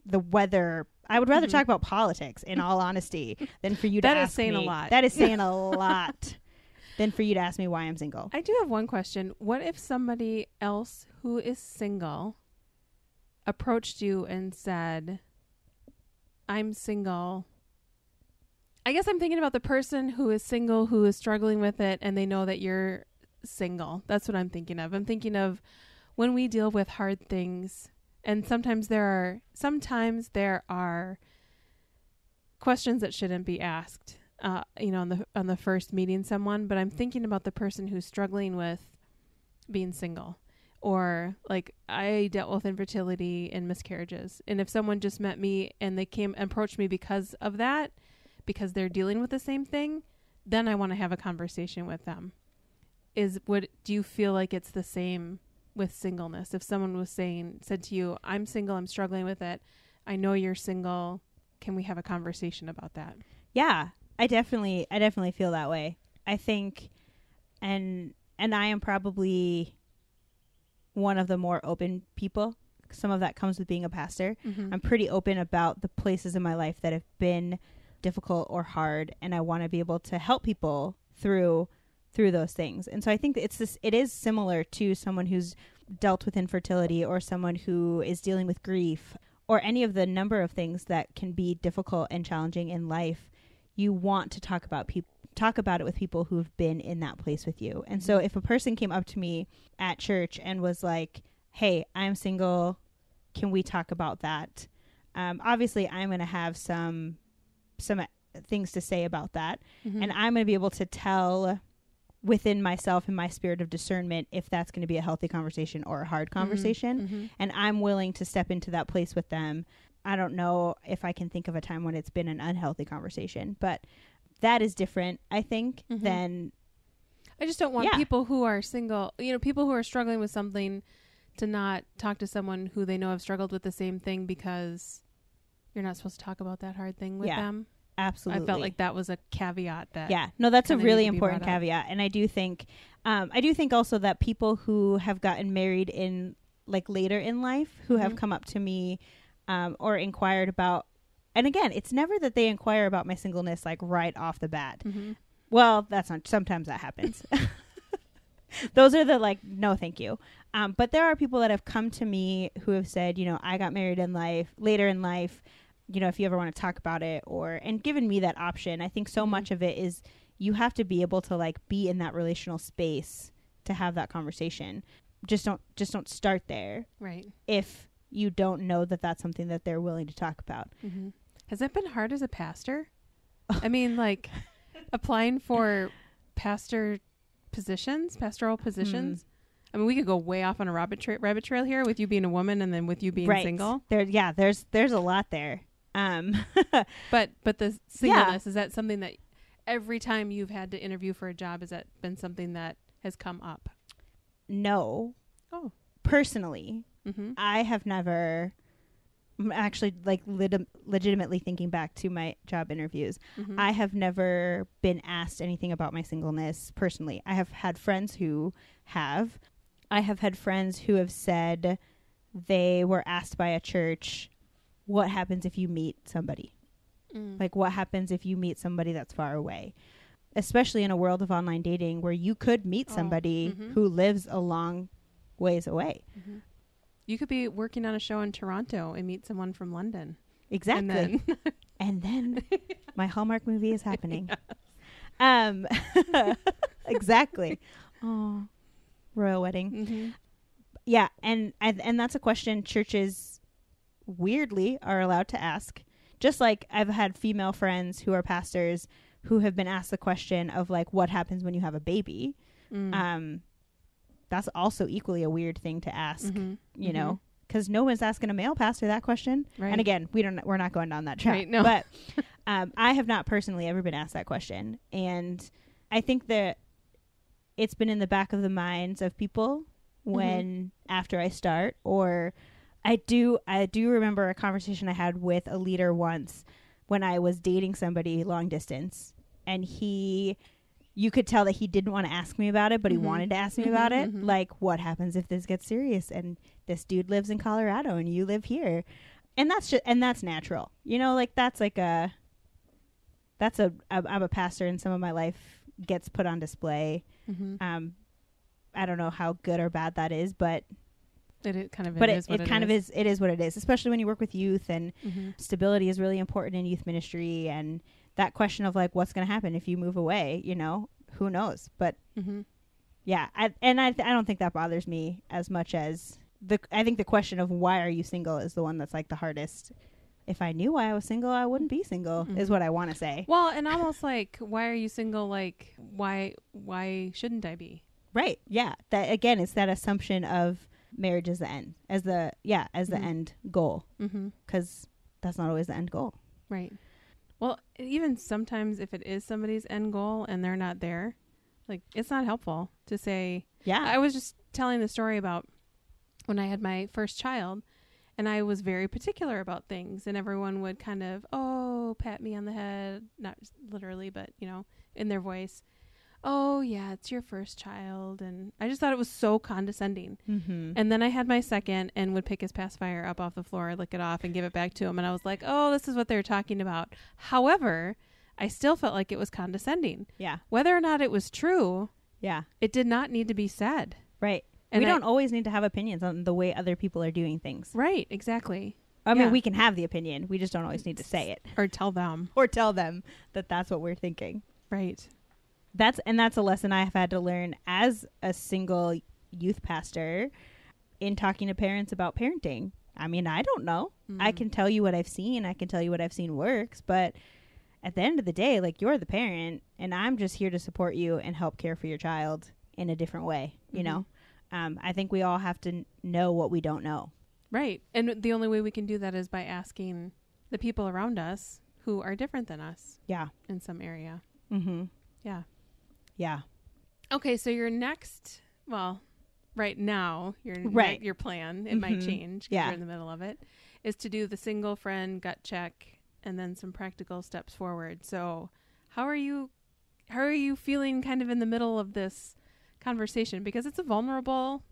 the weather. I would rather Mhm. talk about politics, in all honesty, than for you to That is saying a lot. That is saying a lot. Than for you to ask me why I'm single. I do have one question. What if somebody else who is single approached you and said, I'm single? I guess I'm thinking about the person who is single who is struggling with it and they know that you're single. That's what I'm thinking of. I'm thinking of when we deal with hard things and sometimes there are sometimes there are questions that shouldn't be asked uh, you know, on the on the first meeting someone, but I'm thinking about the person who's struggling with being single, or like I dealt with infertility and miscarriages, and if someone just met me and they came approached me because of that, because they're dealing with the same thing, then I want to have a conversation with them. Is what do you feel like it's the same with singleness? If someone was saying said to you, "I'm single, I'm struggling with it," I know you're single. Can we have a conversation about that? Yeah, I definitely I definitely feel that way. I think and and I am probably one of the more open people. Some of that comes with being a pastor. Mm-hmm. I'm pretty open about the places in my life that have been difficult or hard and I want to be able to help people through through those things. And so I think it's this it is similar to someone who's dealt with infertility or someone who is dealing with grief or any of the number of things that can be difficult and challenging in life. You want to talk about people talk about it with people who've been in that place with you. And so if a person came up to me at church and was like, "Hey, I'm single. Can we talk about that?" Um, obviously, I'm going to have some some uh, things to say about that, Mm-hmm. and I'm going to be able to tell within myself and my spirit of discernment if that's going to be a healthy conversation or a hard conversation. Mm-hmm. And I'm willing to step into that place with them. I don't know if I can think of a time when it's been an unhealthy conversation, but that is different, I think, Mhm. than I just don't want Yeah. people who are single, you know, people who are struggling with something to not talk to someone who they know have struggled with the same thing because you're not supposed to talk about that hard thing with Yeah, them. absolutely. I felt like that was a caveat that yeah no that's a really need to be important up. caveat and i do think um, i do think also that people who have gotten married in like later in life who have Mhm. come up to me um, or inquired about and again it's never that they inquire about my singleness like right off the bat Mhm. well that's not sometimes that happens those are the like no thank you um, but there are people that have come to me who have said you know i got married in life later in life you know if you ever want to talk about it or and given me that option i think so Mhm. much of it is you have to be able to like be in that relational space to have that conversation just don't just don't start there right. if you don't know that that's something that they're willing to talk about hmm Has it been hard as a pastor? I mean, like applying for pastor positions, pastoral positions. I mean, we could go way off on a rabbit, tra- rabbit trail here with you being a woman and then with you being right single. there yeah there's there's a lot there um But but the singleness is that something that every time you've had to interview for a job has that been something that has come up? no Oh. personally Mm-hmm. I have never I'm actually like lit- legitimately thinking back to my job interviews. Mm-hmm. I have never been asked anything about my singleness personally. I have had friends who have. I have had friends who have said they were asked by a church, "What happens if you meet somebody? mm. Like what happens if you meet somebody that's far away?" Especially in a world of online dating where you could meet Oh, somebody mhm. who lives a long ways away. Mhm. You could be working on a show in Toronto and meet someone from London. Exactly. And then and then my Hallmark movie is happening. Um, exactly. Oh, royal wedding. Mhm. Yeah, and and that's a question churches weirdly are allowed to ask. Just like I've had female friends who are pastors who have been asked the question of like, what happens when you have a baby? Mm. Um, that's also equally a weird thing to ask. Mhm. You Mhm. know, because no one's asking a male pastor that question. Right. And again, we don't. We're not going down that track. Right, no. But um, I have not personally ever been asked that question, and I think that it's been in the back of the minds of people Mm-hmm. when after I start, or I do. I do remember a conversation I had with a leader once when I was dating somebody long distance, and he. You could tell that he didn't want to ask me about it, but Mhm. he wanted to ask me Mhm, about it. mhm. Like, what happens if this gets serious and this dude lives in Colorado and you live here? and that's just and that's natural. You know, like that's like a that's a I'm I'm a pastor, and some of my life gets put on display. Mm-hmm. Um, I don't know how good or bad that is, but It, it kind of but it, is what it kind of is it is what it is. Especially when you work with youth, and Mm-hmm. stability is really important in youth ministry, and that question of like what's going to happen if you move away. You know, who knows? But Mm-hmm. yeah, I, and I I don't think that bothers me as much as the I think the question of why are you single is the one that's like the hardest. If I knew why I was single, I wouldn't be single. Is Mhm. what I want to say. Well, and almost like, why are you single? Like, why why shouldn't I be? Right? Yeah. That again, it's that assumption of marriage is the end, as the yeah, as the Mhm. end goal, Mm-hmm. because that's not always the end goal. Right. Well, even sometimes if it is somebody's end goal and they're not there, like it's not helpful to say. Yeah. I was just telling the story about when I had my first child, and I was very particular about things, and everyone would kind of oh pat me on the head, not literally, but you know, in their voice. Oh yeah, it's your first child, and I just thought it was so condescending. mm-hmm. And then I had my second and would pick his pacifier up off the floor, lick it off, and give it back to him. And I was like, oh, this is what they're talking about. However, I still felt like it was condescending. yeah. Whether or not it was true, Yeah. it did not need to be said. Right. And we I- don't always need to have opinions on the way other people are doing things. Right, exactly. I mean, Yeah. we can have the opinion. We just don't always need to say it Or tell them. or tell them that that's what we're thinking. Right. That's and that's a lesson I have had to learn as a single youth pastor in talking to parents about parenting. I mean, I don't know. I Mhm. can tell you what I've seen. I can tell you what I've seen works, but at the end of the day, like you're the parent and I'm just here to support you and help care for your child in a different way, you Mhm. know? Um, I think we all have to n- know what we don't know. Right. And the only way we can do that is by asking the people around us who are different than us Yeah. in some area. Mm-hmm. Yeah. Yeah. Okay, so your next, well, right now, your Right. your plan, it might Mhm. change Yeah. you're in the middle of it, is to do the single friend gut check and then some practical steps forward. So, how are you how are you feeling kind of in the middle of this conversation because it's a vulnerable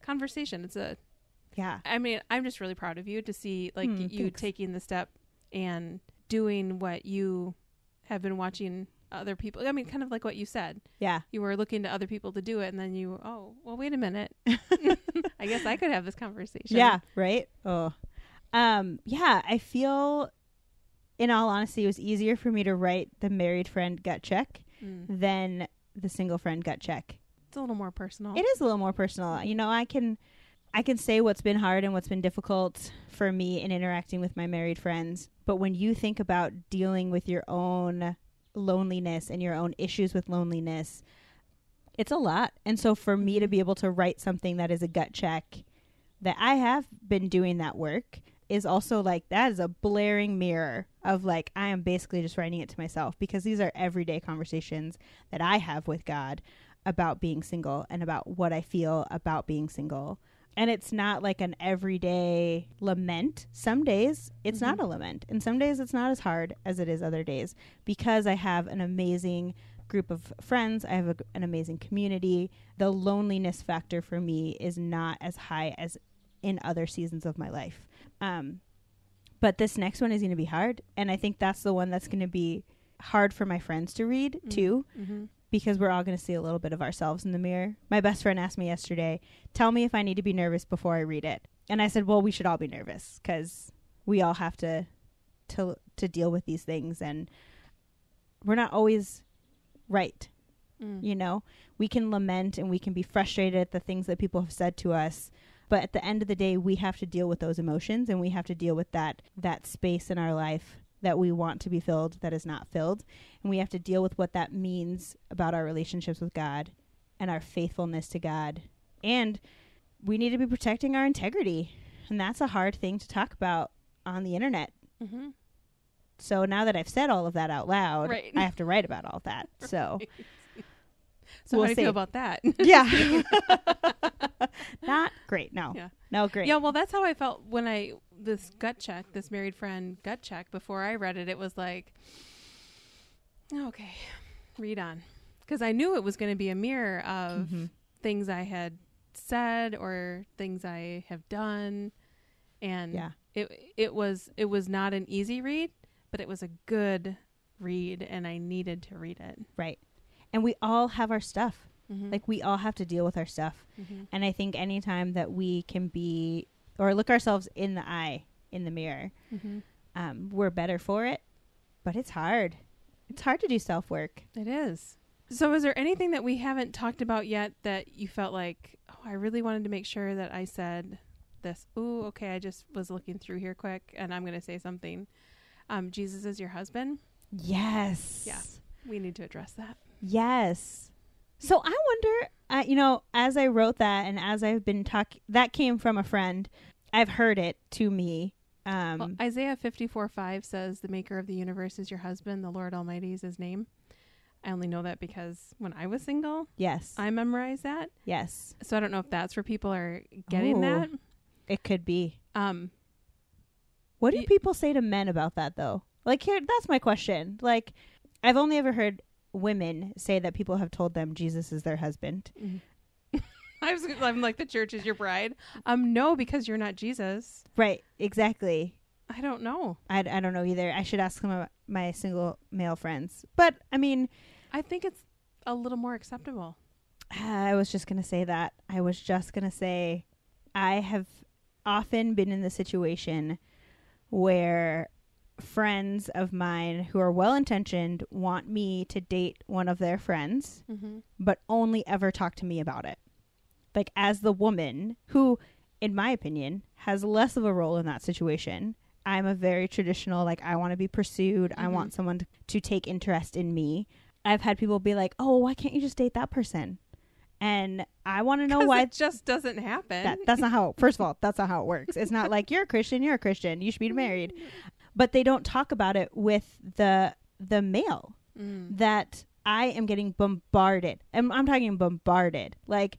conversation. It's a Yeah. I mean, I'm just really proud of you to see like Hmm, you thanks. taking the step and doing what you have been watching other people. I mean, kind of like what you said. Yeah. You were looking to other people to do it, and then you, oh, well, wait a minute. I guess I could have this conversation. Yeah, right? Oh. Um, yeah, I feel in all honesty it was easier for me to write the married friend gut check Mm. than the single friend gut check. It's a little more personal. It is a little more personal. You know, I can I can say what's been hard and what's been difficult for me in interacting with my married friends, but when you think about dealing with your own loneliness and your own issues with loneliness, it's a lot. And so for me to be able to write something that is a gut check that I have been doing that work is also like that is a blaring mirror of like I am basically just writing it to myself because these are everyday conversations that I have with God about being single and about what I feel about being single. And it's not like an everyday lament. Some days it's not Mhm. a lament, and some days it's not as hard as it is other days because I have an amazing group of friends. I have a, an amazing community. The loneliness factor for me is not as high as in other seasons of my life. Um, but this next one is going to be hard, and I think that's the one that's going to be hard for my friends to read Mm. too Mm-hmm. Because we're all going to see a little bit of ourselves in the mirror. My best friend asked me yesterday, "Tell me if I need to be nervous before I read it." And I said, "Well, we should all be nervous cuz we all have to to to deal with these things and we're not always right, Mm. you know. We can lament and we can be frustrated at the things that people have said to us, but at the end of the day, we have to deal with those emotions and we have to deal with that that space in our life that we want to be filled that is not filled and we have to deal with what that means about our relationships with God and our faithfulness to God. And we need to be protecting our integrity. And that's a hard thing to talk about on the internet. Mm-hmm. So now that I've said all of that out loud, Right. I have to write about all that. So, So We'll how do you see. feel about that? yeah. Not great. No. Yeah. No, great. Yeah, well, that's how I felt when I this gut check, this married friend gut check. Before I read it, it was like, okay, read on, because I knew it was going to be a mirror of Mhm. things I had said or things I have done, and Yeah. it it was it was not an easy read, but it was a good read, and I needed to read it. Right. And we all have our stuff. Mm-hmm. Like we all have to deal with our stuff. mm-hmm. And I think anytime that we can be or look ourselves in the eye in the mirror, Mm-hmm. um, we're better for it. But it's hard. It's hard to do self work. It is. So, is there anything that we haven't talked about yet that you felt like, oh, I really wanted to make sure that I said this? Oh, okay, I just was looking through here quick, and I'm going to say something. Um, Jesus is your husband. Yes. Yeah. We need to address that. Yes. So I wonder, uh, you know, as I wrote that and as I've been talking, that came from a friend. I've heard it to me. Um, well, Isaiah 54 5 says, The maker of the universe is your husband, the Lord Almighty is his name. I only know that because when I was single, yes. I memorized that. yes. So I don't know if that's where people are getting Ooh. that. It could be. Um, What do Ye- people say to men about that though? Like here that's my question. Like I've only ever heard women say that people have told them Jesus is their husband. I was, I'm like, the church is your bride. Um, no, because you're not Jesus. Right, exactly. I don't know. I, I don't know either. I should ask some of my single male friends. But I mean, I think it's a little more acceptable. I was just going to say that. I was just going to say I have often been in the situation where friends of mine who are well intentioned want me to date one of their friends, Mm-hmm. but only ever talk to me about it. Like, as the woman who, in my opinion, has less of a role in that situation. I'm a very traditional, like, I want to be pursued. I Mhm. want someone to, to take interest in me. I've had people be like, oh, why can't you just date that person? And I want to know why it just doesn't happen. that that's not how first of all that's not how it works it's not like you're a christian you're a christian you should be married but they don't talk about it with the the male Mm. that i am getting bombarded and i'm talking bombarded like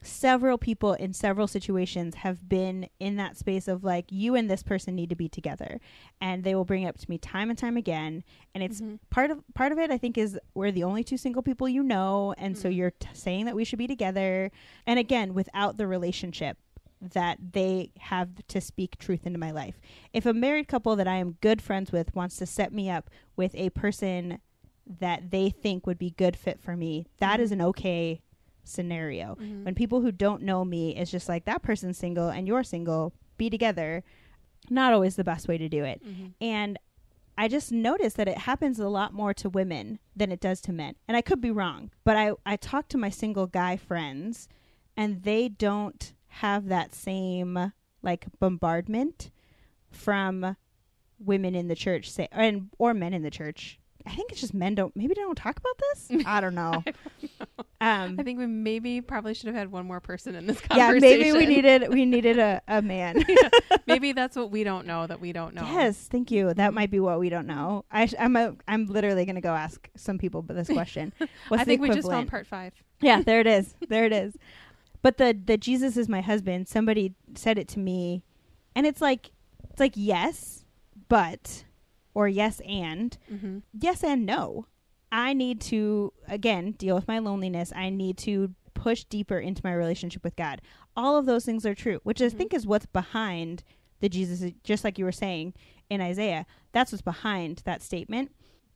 several people in several situations have been in that space of like you and this person need to be together and they will bring it up to me time and time again and it's Mhm. part of part of it i think is we're the only two single people you know and so Mm. you're t- saying that we should be together and again without the relationship that they have to speak truth into my life if a married couple that i am good friends with wants to set me up with a person that they think would be good fit for me that is Mhm. an okay scenario Mhm. when people who don't know me is just like that person's single and you're single be together not always the best way to do it Mhm. and I just noticed that it happens a lot more to women than it does to men. And I could be wrong, but I, I talk to my single guy friends and they don't have that same like bombardment from women in the church say and or men in the church. I think it's just men don't maybe they don't talk about this. I don't know. Um I think we maybe probably should have had one more person in this yeah, conversation. maybe we needed we needed a, a man. maybe that's what we don't know that we don't know. Yes, thank you. That might be what we don't know. I sh- I'm a, I'm literally going to go ask some people this question. What's I think we just found part five. Yeah, there it is. There it is. But the the Jesus is my husband. Somebody said it to me, and it's like it's like yes, but or yes and Mm-hmm. yes and no. I need to again deal with my loneliness. I need to push deeper into my relationship with God. All of those things are true, which I Mhm. think is what's behind the Jesus just like you were saying in Isaiah. That's what's behind that statement.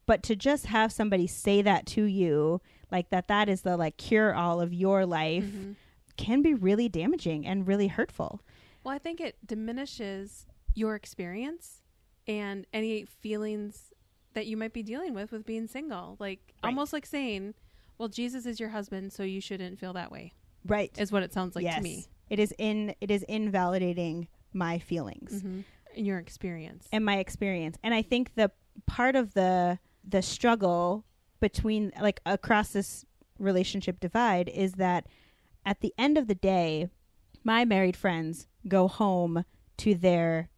But to just have somebody say that to you, like that that is the like cure all of your life Mhm. Can be really damaging and really hurtful. Well, I think it diminishes your experience and any feelings that you might be dealing with with being single. Like Right. almost like saying, "Well, Jesus is your husband, so you shouldn't feel that way." Right. Is what it sounds like yes. to me. It is in it is invalidating my feelings. Mm-hmm. In your experience. and my experience and i think the part of the the struggle between like across this relationship divide is that at the end of the day my married friends go home to their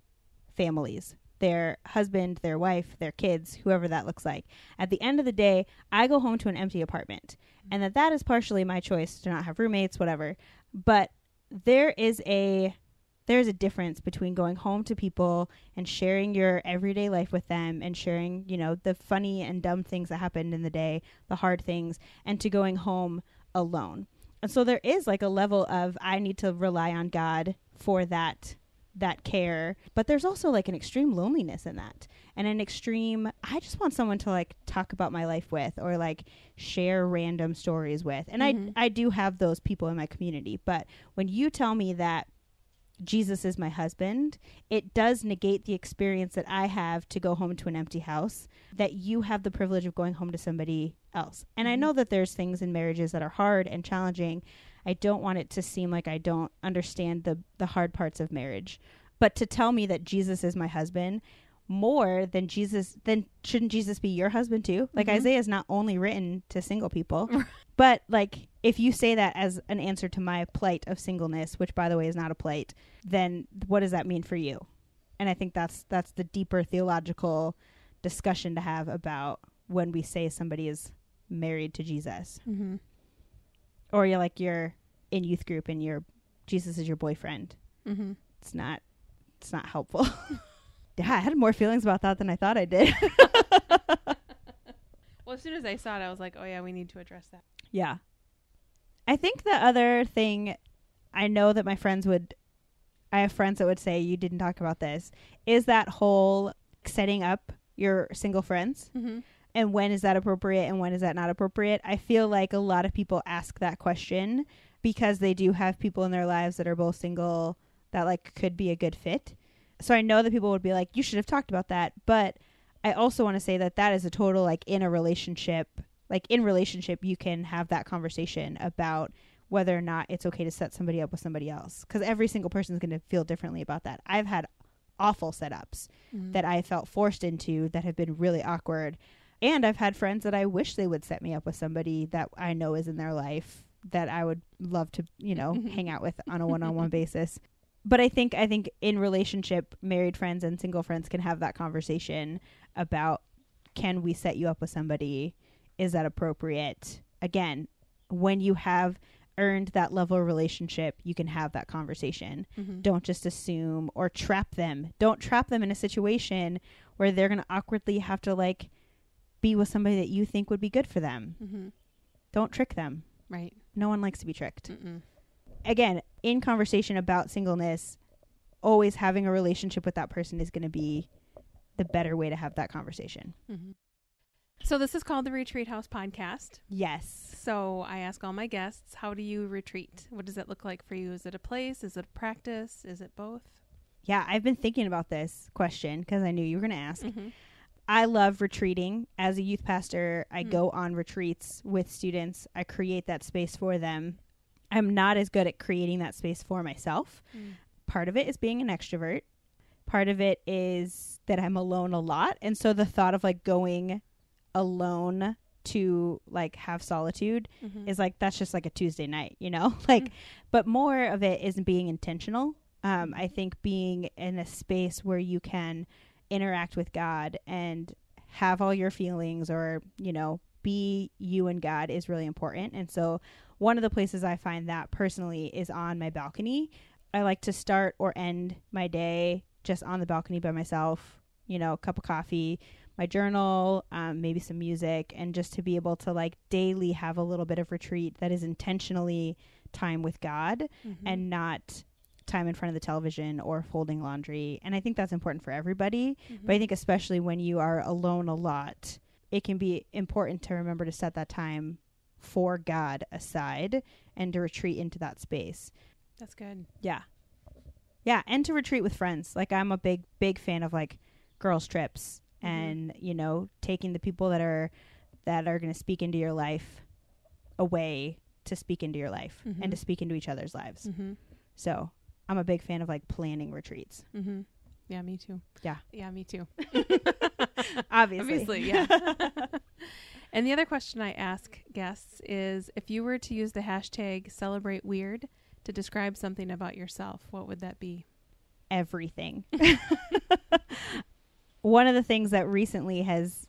families their husband their wife their kids whoever that looks like. At the end of the day i go home to an empty apartment. And that that is partially my choice to not have roommates whatever. But there is a there's a difference between going home to people and sharing your everyday life with them and sharing, you know, the funny and dumb things that happened in the day, the hard things, and to going home alone. And so there is like a level of I need to rely on God for that that care. But there's also like an extreme loneliness in that. And an extreme I just want someone to like talk about my life with or like share random stories with. And Mhm. I I do have those people in my community, but when you tell me that Jesus is my husband, it does negate the experience that I have to go home to an empty house, that you have the privilege of going home to somebody else. And I Mhm. know that there's things in marriages that are hard and challenging. I don't want it to seem like I don't understand the the hard parts of marriage. But to tell me that Jesus is my husband more than Jesus then shouldn't Jesus be your husband too? Like Mhm. Isaiah is not only written to single people, but like if you say that as an answer to my plight of singleness, which by the way is not a plight, then what does that mean for you? And I think that's that's the deeper theological discussion to have about when we say somebody is married to Jesus. Mm-hmm. Or you're like you're in youth group and you're Jesus is your boyfriend. Mm-hmm. It's not it's not helpful. yeah, I had more feelings about that than I thought I did. Well, as soon as I saw it, I was like, oh yeah, we need to address that. Yeah. I think the other thing I know that my friends would I have friends that would say you didn't talk about this is that whole setting up your single friends Mm-hmm. and when is that appropriate and when is that not appropriate. I feel like a lot of people ask that question because they do have people in their lives that are both single that like could be a good fit. So I know that people would be like you should have talked about that, but I also want to say that that is a total like in a relationship like in relationship you can have that conversation about whether or not it's okay to set somebody up with somebody else. Because every single person is going to feel differently about that. I've had awful setups Mm-hmm. that i felt forced into that have been really awkward. And i've had friends that i wish they would set me up with somebody that i know is in their life that i would love to you know hang out with on a one-on-one basis but i think i think in relationship married friends and single friends can have that conversation about can we set you up with somebody is that appropriate again when you have earned that level of relationship you can have that conversation Mm-hmm. don't just assume or trap them don't trap them in a situation where they're going to awkwardly have to like be with somebody that you think would be good for them Mm-hmm. don't trick them Right. no one likes to be tricked Mm-mm. again in conversation about singleness always having a relationship with that person is going to be the better way to have that conversation Mm-hmm. So this is called the Retreat House Podcast. yes So I ask all my guests, how do you retreat? What does it look like for you? Is it a place? Is it a practice? Is it both? yeah i've been thinking about this question because i knew you were going to ask Mm-hmm. I love retreating. As a youth pastor, I Mm. go on retreats with students. I create that space for them. I'm not as good at creating that space for myself. Part of it is being an extrovert. Part of it is that I'm alone a lot. And so the thought of like going alone to like have solitude Mm-hmm. is like that's just like a Tuesday night, you know? like Mm. but more of it is being intentional. Um I think being in a space where you can interact with God and have all your feelings or, you know, be you and God is really important. And so one of the places I find that personally is on my balcony. I like to start or end my day just on the balcony by myself, you know, a cup of coffee, my journal, um, maybe some music, and just to be able to like daily have a little bit of retreat that is intentionally time with God Mm-hmm. and not time in front of the television or folding laundry. And I think that's important for everybody. Mm-hmm. But I think especially when you are alone a lot, it can be important to remember to set that time for God aside and to retreat into that space. that's good. Yeah. Yeah, and to retreat with friends. Like I'm a big big fan of like girls trips Mhm. and, you know, taking the people that are that are going to speak into your life away to speak into your life Mhm. and to speak into each other's lives. Mm-hmm. So, I'm a big fan of like planning retreats. Mm-hmm. Yeah, me too. Yeah. Yeah, me too. Obviously. Obviously, yeah. and the other question I ask guests is if you were to use the hashtag celebrate weird to describe something about yourself, what would that be? everything. One of the things that recently has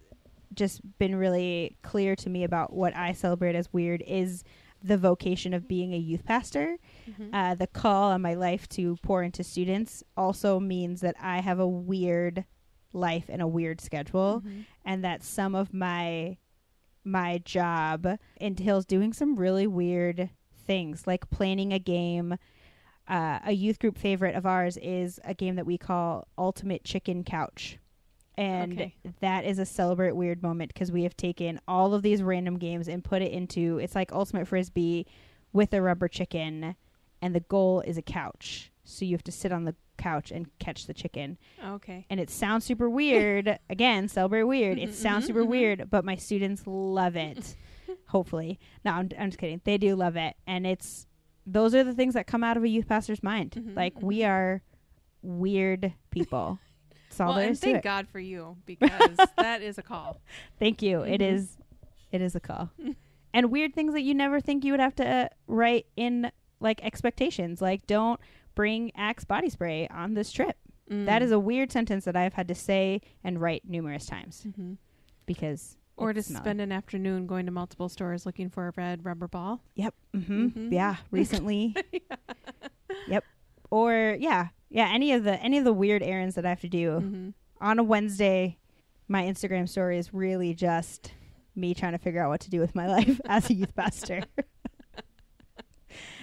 just been really clear to me about what I celebrate as weird is the vocation of being a youth pastor. Mm-hmm. Uh, the call on my life to pour into students also means that I have a weird life and a weird schedule, Mm-hmm. and that some of my my job entails doing some really weird things, like planning a game, uh, a youth group favorite of ours is a game that we call Ultimate Chicken Couch. And Okay. that is a celebrate weird moment because we have taken all of these random games and put it into it's like Ultimate Frisbee with a rubber chicken, and the goal is a couch. So you have to sit on the couch and catch the chicken. Okay. And it sounds super weird. Again, celebrate weird. It Mhm, sounds mhm, super mhm. weird, but my students love it. Hopefully. No, I'm, I'm just kidding. They do love it. And it's those are the things that come out of a youth pastor's mind. Like we are weird people. That's all well, there is to thank. God for you because that is a call. Thank you. It is it is a call. and weird things that you never think you would have to uh, write in like expectations. Like don't bring Axe body spray on this trip. That is a weird sentence that I've had to say and write numerous times hmm because Or to smelly. spend an afternoon going to multiple stores looking for a red rubber ball. Yep. Mhm. Yeah. Recently. Yep. Or yeah, yeah. Any of the any of the weird errands that I have to do hmm on a Wednesday, my Instagram story is really just me trying to figure out what to do with my life as a youth pastor.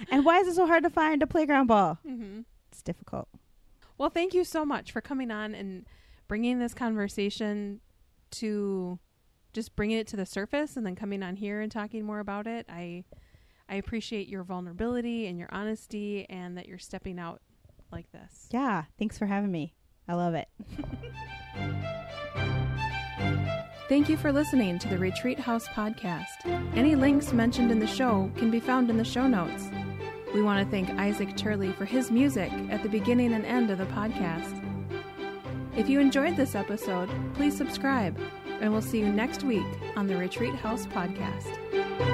And why is it so hard to find a playground ball? hmm It's difficult. Well, thank you so much for coming on and bringing this conversation to just bringing it to the surface and then coming on here and talking more about it. I I appreciate your vulnerability and your honesty and that you're stepping out like this. Yeah. Thanks for having me. I love it. Thank you for listening to the Retreat House podcast. Any links mentioned in the show can be found in the show notes. We want to thank Isaac Turley for his music at the beginning and end of the podcast. If you enjoyed this episode, please subscribe, and we'll see you next week on the Retreat House podcast.